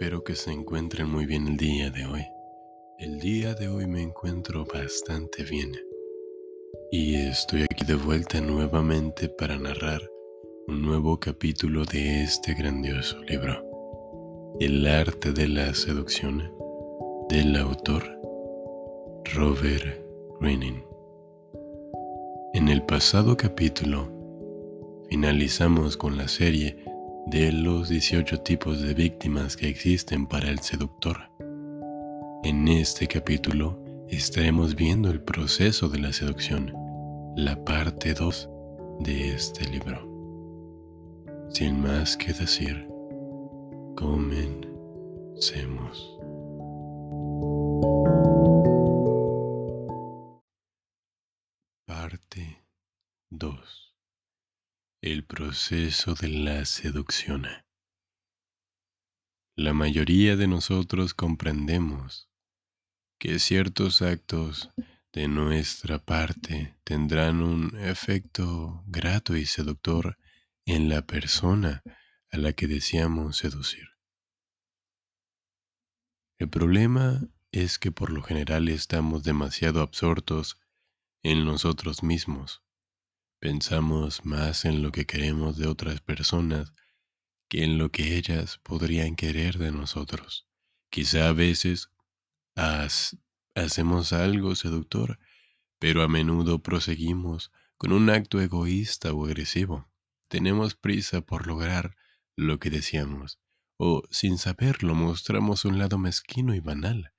Espero que se encuentren muy bien el día de hoy. El día de hoy me encuentro bastante bien. Y estoy aquí de vuelta nuevamente para narrar un nuevo capítulo de este grandioso libro. El arte de la seducción del autor Robert Greene. En el pasado capítulo finalizamos con la serie de los 18 tipos de víctimas que existen para el seductor. En este capítulo estaremos viendo el proceso de la seducción, la parte 2 de este libro. Sin más que decir, comencemos. Parte 2 el proceso de la seducción. La mayoría de nosotros comprendemos que ciertos actos de nuestra parte tendrán un efecto grato y seductor en la persona a la que deseamos seducir. El problema es que por lo general estamos demasiado absortos en nosotros mismos Pensamos más en lo que queremos de otras personas que en lo que ellas podrían querer de nosotros. Quizá a veces hacemos algo seductor, pero a menudo proseguimos con un acto egoísta o agresivo. Tenemos prisa por lograr lo que deseamos, o sin saberlo mostramos un lado mezquino y banal,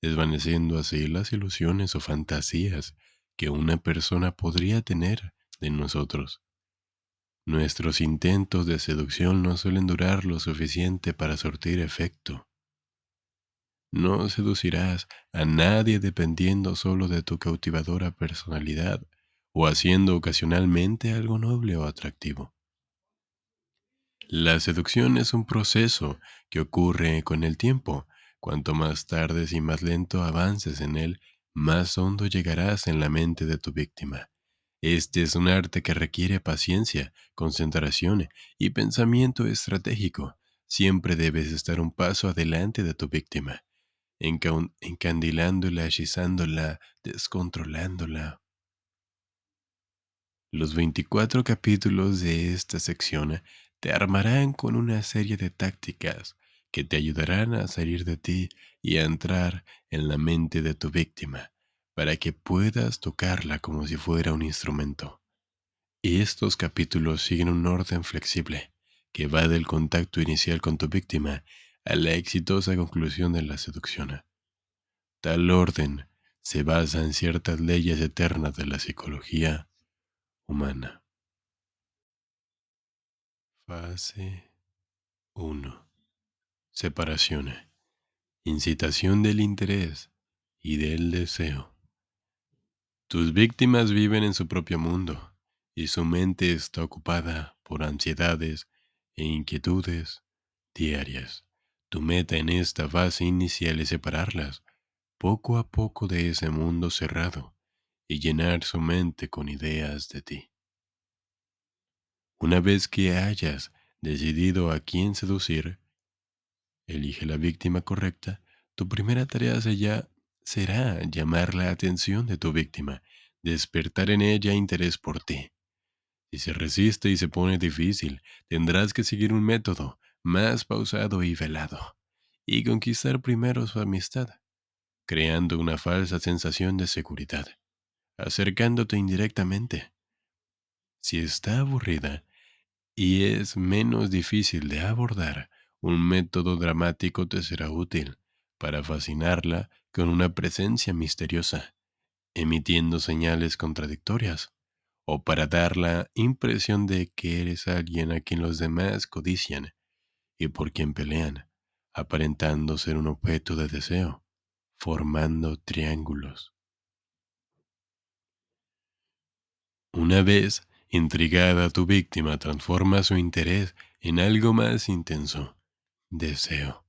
desvaneciendo así las ilusiones o fantasías que una persona podría tener de nosotros. Nuestros intentos de seducción no suelen durar lo suficiente para sortir efecto. No seducirás a nadie dependiendo solo de tu cautivadora personalidad o haciendo ocasionalmente algo noble o atractivo. La seducción es un proceso que ocurre con el tiempo. Cuanto más tardes y más lento avances en él, más hondo llegarás en la mente de tu víctima. Este es un arte que requiere paciencia, concentración y pensamiento estratégico. Siempre debes estar un paso adelante de tu víctima, encandilándola, hechizándola, descontrolándola. Los 24 capítulos de esta sección te armarán con una serie de tácticas que te ayudarán a salir de ti y a entrar en la mente de tu víctima para que puedas tocarla como si fuera un instrumento. Y estos capítulos siguen un orden flexible que va del contacto inicial con tu víctima a la exitosa conclusión de la seducción. Tal orden se basa en ciertas leyes eternas de la psicología humana. Fase 1. Separación. Incitación del interés y del deseo. Tus víctimas viven en su propio mundo y su mente está ocupada por ansiedades e inquietudes diarias. Tu meta en esta fase inicial es separarlas poco a poco de ese mundo cerrado y llenar su mente con ideas de ti. Una vez que hayas decidido a quién seducir, elige la víctima correcta, tu primera tarea será será llamar la atención de tu víctima, despertar en ella interés por ti. Si se resiste y se pone difícil, tendrás que seguir un método más pausado y velado, y conquistar primero su amistad, creando una falsa sensación de seguridad, acercándote indirectamente. Si está aburrida y es menos difícil de abordar, un método dramático te será útil para fascinarla con una presencia misteriosa, emitiendo señales contradictorias, o para dar la impresión de que eres alguien a quien los demás codician y por quien pelean, aparentando ser un objeto de deseo, formando triángulos. Una vez intrigada tu víctima transforma su interés en algo más intenso, deseo.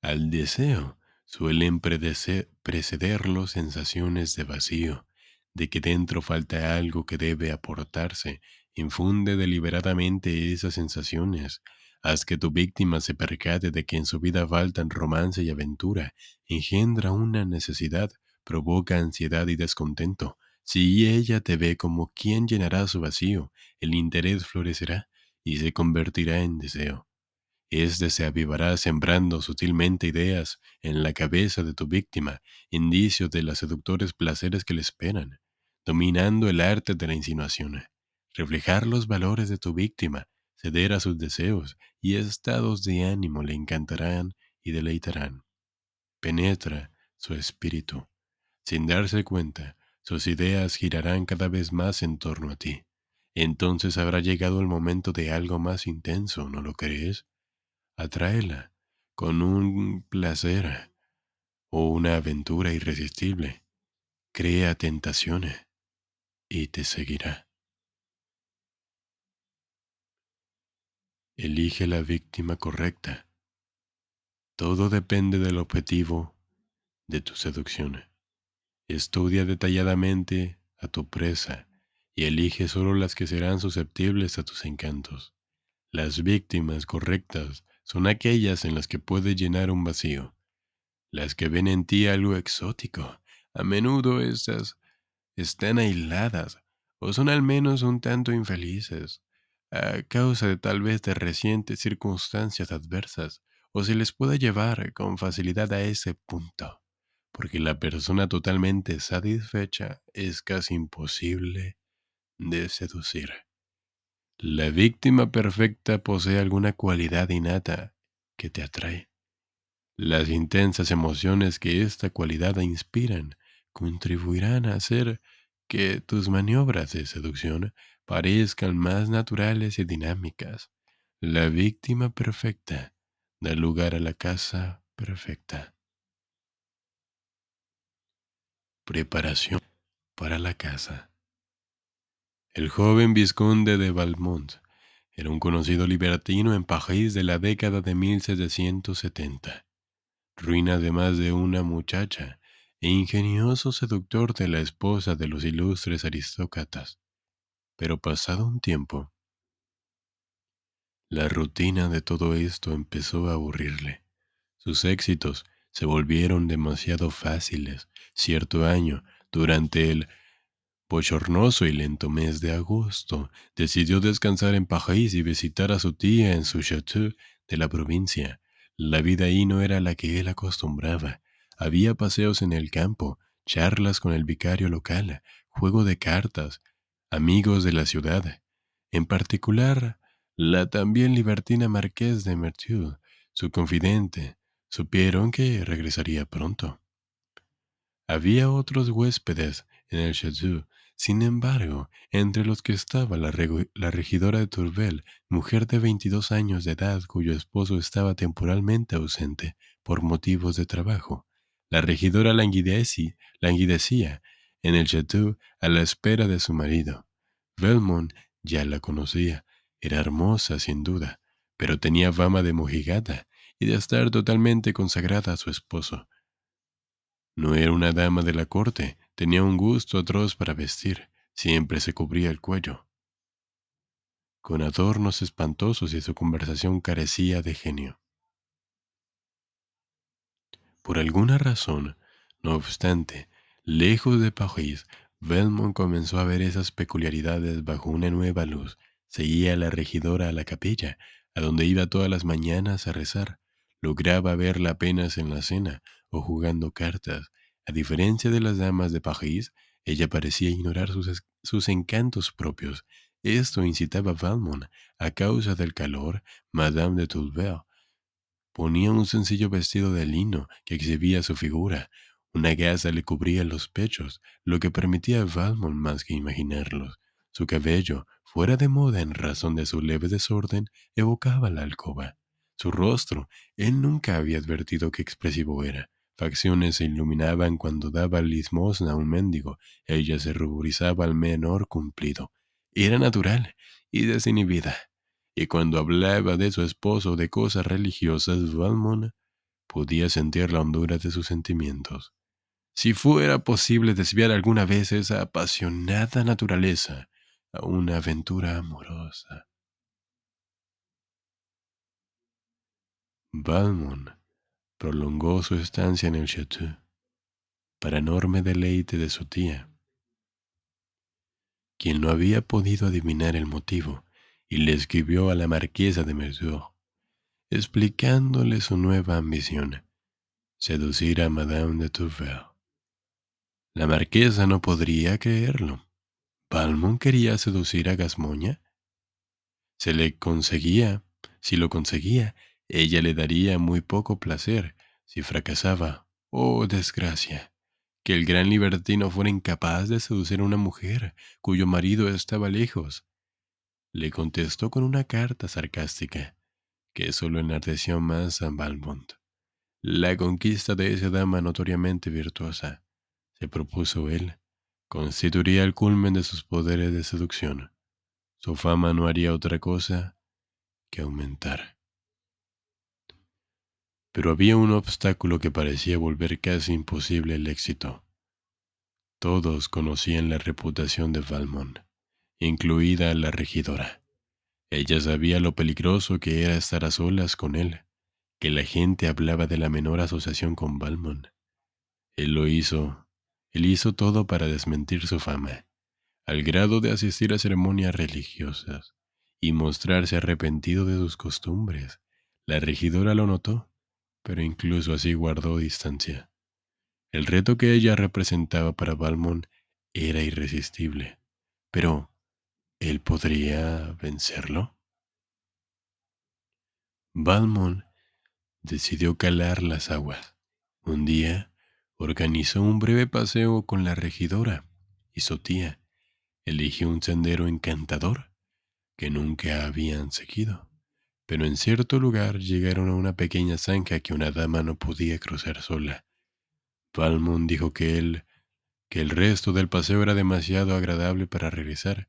Al deseo suelen precederlo sensaciones de vacío, de que dentro falta algo que debe aportarse. Infunde deliberadamente esas sensaciones, Haz que tu víctima se percate de que en su vida faltan romance y aventura, engendra una necesidad, provoca ansiedad y descontento. Si ella te ve como quien llenará su vacío, el interés florecerá y se convertirá en deseo. Este se avivará sembrando sutilmente ideas en la cabeza de tu víctima, indicios de los seductores placeres que le esperan, dominando el arte de la insinuación, reflejar los valores de tu víctima, ceder a sus deseos y estados de ánimo le encantarán y deleitarán. Penetra su espíritu. Sin darse cuenta, sus ideas girarán cada vez más en torno a ti. Entonces habrá llegado el momento de algo más intenso, ¿no lo crees? Atráela con un placer o una aventura irresistible. Crea tentaciones y te seguirá. Elige la víctima correcta. Todo depende del objetivo de tu seducción. Estudia detalladamente a tu presa y elige solo las que serán susceptibles a tus encantos. Las víctimas correctas son aquellas en las que puedes llenar un vacío, las que ven en ti algo exótico. A menudo estas están aisladas o son al menos un tanto infelices a causa de tal vez de recientes circunstancias adversas, o se les puede llevar con facilidad a ese punto, porque la persona totalmente satisfecha es casi imposible de seducir. La víctima perfecta posee alguna cualidad innata que te atrae. Las intensas emociones que esta cualidad inspiran contribuirán a hacer que tus maniobras de seducción parezcan más naturales y dinámicas. La víctima perfecta da lugar a la casa perfecta. Preparación para la casa. El joven vizconde de Valmont era un conocido libertino en París de la década de 1770, ruina además de una muchacha e ingenioso seductor de la esposa de los ilustres aristócratas. Pero pasado un tiempo, la rutina de todo esto empezó a aburrirle. Sus éxitos se volvieron demasiado fáciles. Cierto año, durante el bochornoso y lento mes de agosto, decidió descansar en París y visitar a su tía en su chateau de la provincia. La vida ahí no era la que él acostumbraba. Había paseos en el campo, charlas con el vicario local, juego de cartas, amigos de la ciudad, en particular la también libertina Marqués de Merthieu, su confidente, supieron que regresaría pronto. Había otros huéspedes en el chateau, sin embargo, entre los que estaba la, regidora de Tourvel, mujer de 22 años de edad cuyo esposo estaba temporalmente ausente por motivos de trabajo. La regidora languidecía en el chateau a la espera de su marido. Belmont ya la conocía, era hermosa sin duda, pero tenía fama de mojigata y de estar totalmente consagrada a su esposo. No era una dama de la corte, tenía un gusto atroz para vestir, siempre se cubría el cuello, con adornos espantosos y su conversación carecía de genio. Por alguna razón, no obstante, Lejos de París, Belmont comenzó a ver esas peculiaridades bajo una nueva luz. Seguía a la regidora a la capilla, a donde iba todas las mañanas a rezar. Lograba verla apenas en la cena o jugando cartas. A diferencia de las damas de París, ella parecía ignorar sus, sus encantos propios. Esto incitaba a Valmont, a causa del calor, Madame de Toulbert ponía un sencillo vestido de lino que exhibía su figura, una gasa le cubría los pechos, lo que permitía a Valmont más que imaginarlos. Su cabello, fuera de moda en razón de su leve desorden, evocaba la alcoba. Su rostro, él nunca había advertido qué expresivo era. Facciones se iluminaban cuando daba limosna a un mendigo, ella se ruborizaba al menor cumplido. Era natural y desinhibida. Y cuando hablaba de su esposo de cosas religiosas, Valmont podía sentir la hondura de sus sentimientos. Si fuera posible desviar alguna vez esa apasionada naturaleza a una aventura amorosa. Valmont prolongó su estancia en el chateau para enorme deleite de su tía, quien no había podido adivinar el motivo y le escribió a la marquesa de Merceau, explicándole su nueva ambición, seducir a Madame de Tourvel. La marquesa no podría creerlo. ¿Valmont quería seducir a Gasmoña? Se le conseguía, si lo conseguía, ella le daría muy poco placer. Si fracasaba, oh desgracia, que el gran libertino fuera incapaz de seducir a una mujer cuyo marido estaba lejos. Le contestó con una carta sarcástica, que solo enardeció más a Valmont. La conquista de esa dama notoriamente virtuosa, se propuso él, constituiría el culmen de sus poderes de seducción. Su fama no haría otra cosa que aumentar. Pero había un obstáculo que parecía volver casi imposible el éxito. Todos conocían la reputación de Valmont, incluida la regidora. Ella sabía lo peligroso que era estar a solas con él, que la gente hablaba de la menor asociación con Valmont. Él lo hizo, él hizo todo para desmentir su fama, al grado de asistir a ceremonias religiosas y mostrarse arrepentido de sus costumbres. La regidora lo notó pero incluso así guardó distancia. El reto que ella representaba para Balmont era irresistible, pero ¿él podría vencerlo? Balmont decidió calar las aguas. Un día organizó un breve paseo con la regidora y su tía. Eligió un sendero encantador que nunca habían seguido pero en cierto lugar llegaron a una pequeña zanja que una dama no podía cruzar sola. Valmont dijo que él, que el resto del paseo era demasiado agradable para regresar,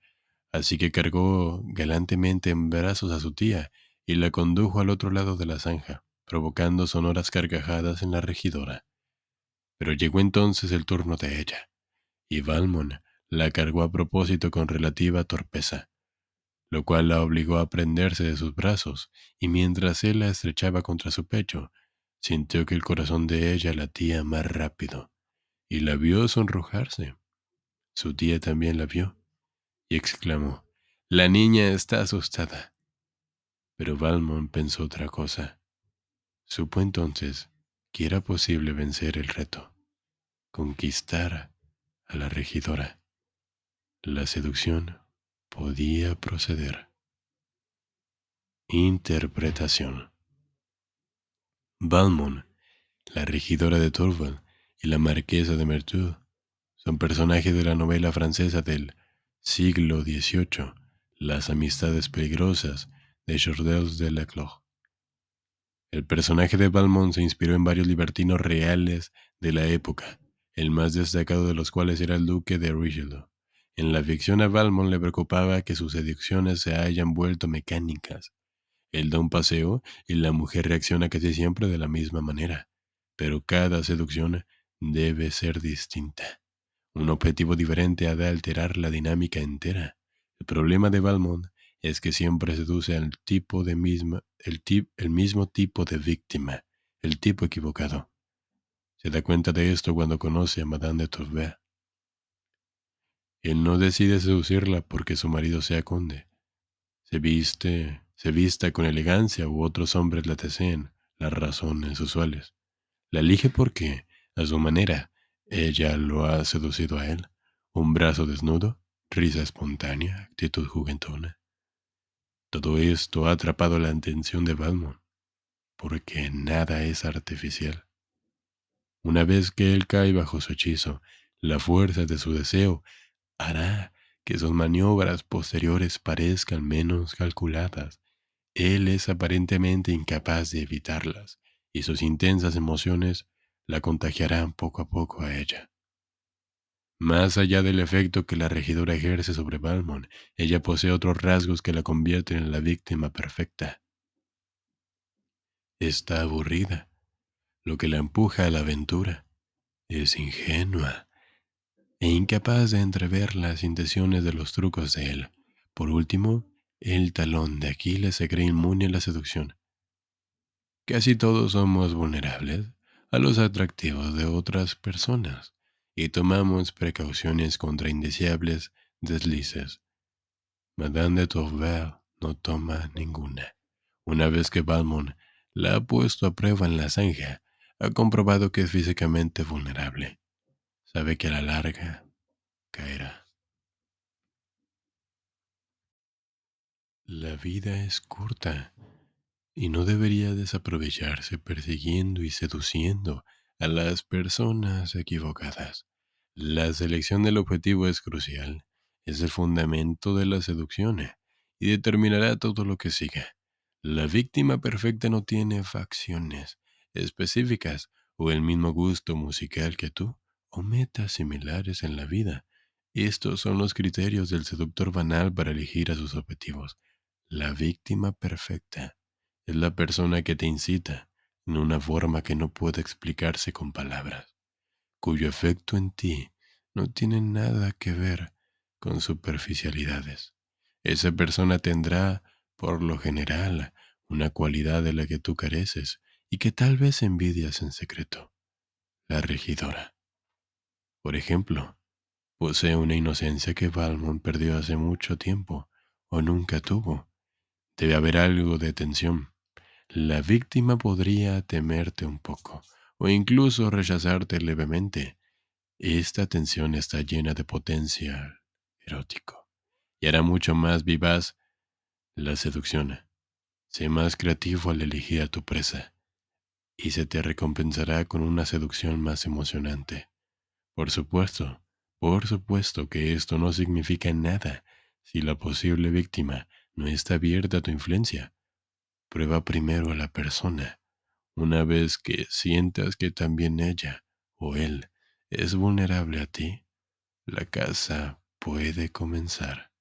así que cargó galantemente en brazos a su tía y la condujo al otro lado de la zanja, provocando sonoras carcajadas en la regidora. Pero llegó entonces el turno de ella, y Valmont la cargó a propósito con relativa torpeza lo cual la obligó a prenderse de sus brazos, y mientras él la estrechaba contra su pecho, sintió que el corazón de ella latía más rápido, y la vio sonrojarse. Su tía también la vio, y exclamó, La niña está asustada. Pero Valmont pensó otra cosa. Supo entonces que era posible vencer el reto, conquistar a la regidora. La seducción podía proceder. Interpretación. Valmont, la regidora de Torval y la marquesa de Merteux son personajes de la novela francesa del siglo XVIII, Las amistades peligrosas de Jordels de Laclos. El personaje de Valmont se inspiró en varios libertinos reales de la época, el más destacado de los cuales era el duque de Richelieu. En la ficción a Valmont le preocupaba que sus seducciones se hayan vuelto mecánicas. Él da un paseo y la mujer reacciona casi siempre de la misma manera, pero cada seducción debe ser distinta. Un objetivo diferente ha de alterar la dinámica entera. El problema de Valmont es que siempre seduce al tipo de misma, el, el mismo tipo de víctima, el tipo equivocado. Se da cuenta de esto cuando conoce a Madame de Tourvet. Él no decide seducirla porque su marido sea conde. Se viste, se vista con elegancia u otros hombres la deseen, las razones usuales. La elige porque, a su manera, ella lo ha seducido a él. Un brazo desnudo, risa espontánea, actitud juguetona. Todo esto ha atrapado la atención de Valmont, porque nada es artificial. Una vez que él cae bajo su hechizo, la fuerza de su deseo hará que sus maniobras posteriores parezcan menos calculadas. Él es aparentemente incapaz de evitarlas, y sus intensas emociones la contagiarán poco a poco a ella. Más allá del efecto que la regidora ejerce sobre Balmont, ella posee otros rasgos que la convierten en la víctima perfecta. Está aburrida, lo que la empuja a la aventura. Es ingenua, e incapaz de entrever las intenciones de los trucos de él. Por último, el talón de Aquiles se cree inmune a la seducción. Casi todos somos vulnerables a los atractivos de otras personas y tomamos precauciones contra indeseables deslices. Madame de Tourvel no toma ninguna. Una vez que Balmont la ha puesto a prueba en la zanja, ha comprobado que es físicamente vulnerable. Sabe que a la larga caerá. La vida es corta y no debería desaprovecharse persiguiendo y seduciendo a las personas equivocadas. La selección del objetivo es crucial, es el fundamento de la seducción y determinará todo lo que siga. La víctima perfecta no tiene facciones específicas o el mismo gusto musical que tú o metas similares en la vida. Estos son los criterios del seductor banal para elegir a sus objetivos. La víctima perfecta es la persona que te incita en una forma que no puede explicarse con palabras, cuyo efecto en ti no tiene nada que ver con superficialidades. Esa persona tendrá, por lo general, una cualidad de la que tú careces y que tal vez envidias en secreto, la regidora. Por ejemplo, posee una inocencia que Valmont perdió hace mucho tiempo o nunca tuvo. Debe haber algo de tensión. La víctima podría temerte un poco o incluso rechazarte levemente. Esta tensión está llena de potencial erótico y hará mucho más vivaz la seducción. Sé más creativo al elegir a tu presa y se te recompensará con una seducción más emocionante. Por supuesto, por supuesto que esto no significa nada si la posible víctima no está abierta a tu influencia. Prueba primero a la persona. Una vez que sientas que también ella o él es vulnerable a ti, la casa puede comenzar.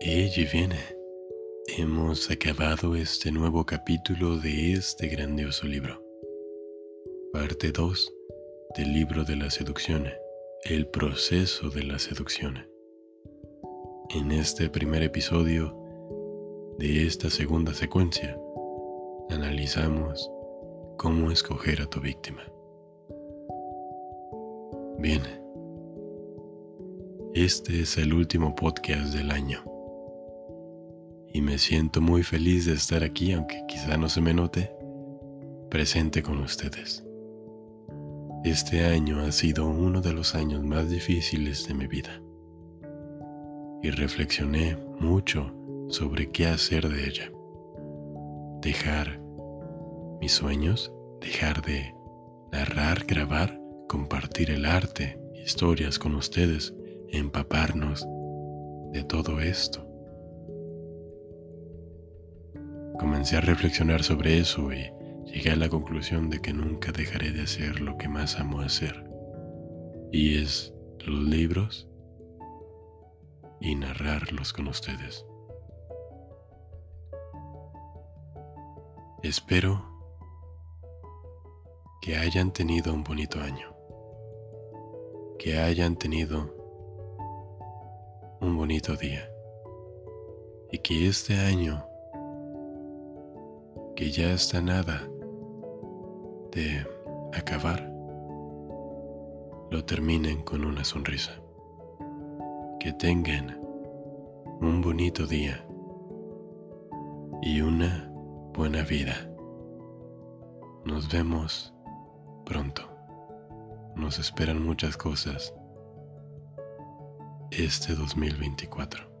Y viene. Hemos acabado este nuevo capítulo de este grandioso libro. Parte 2 del libro de la seducción, el proceso de la seducción. En este primer episodio de esta segunda secuencia, analizamos cómo escoger a tu víctima. Bien, este es el último podcast del año y me siento muy feliz de estar aquí, aunque quizá no se me note, presente con ustedes. Este año ha sido uno de los años más difíciles de mi vida y reflexioné mucho sobre qué hacer de ella. Dejar mis sueños, dejar de narrar, grabar, compartir el arte, historias con ustedes, empaparnos de todo esto Comencé a reflexionar sobre eso y llegué a la conclusión de que nunca dejaré de hacer lo que más amo hacer. Y es los libros y narrarlos con ustedes. Espero que hayan tenido un bonito año, que hayan tenido un bonito día y que este año que ya está nada de acabar, lo terminen con una sonrisa. Que tengan un bonito día y una buena vida. Nos vemos pronto. Nos esperan muchas cosas este 2024.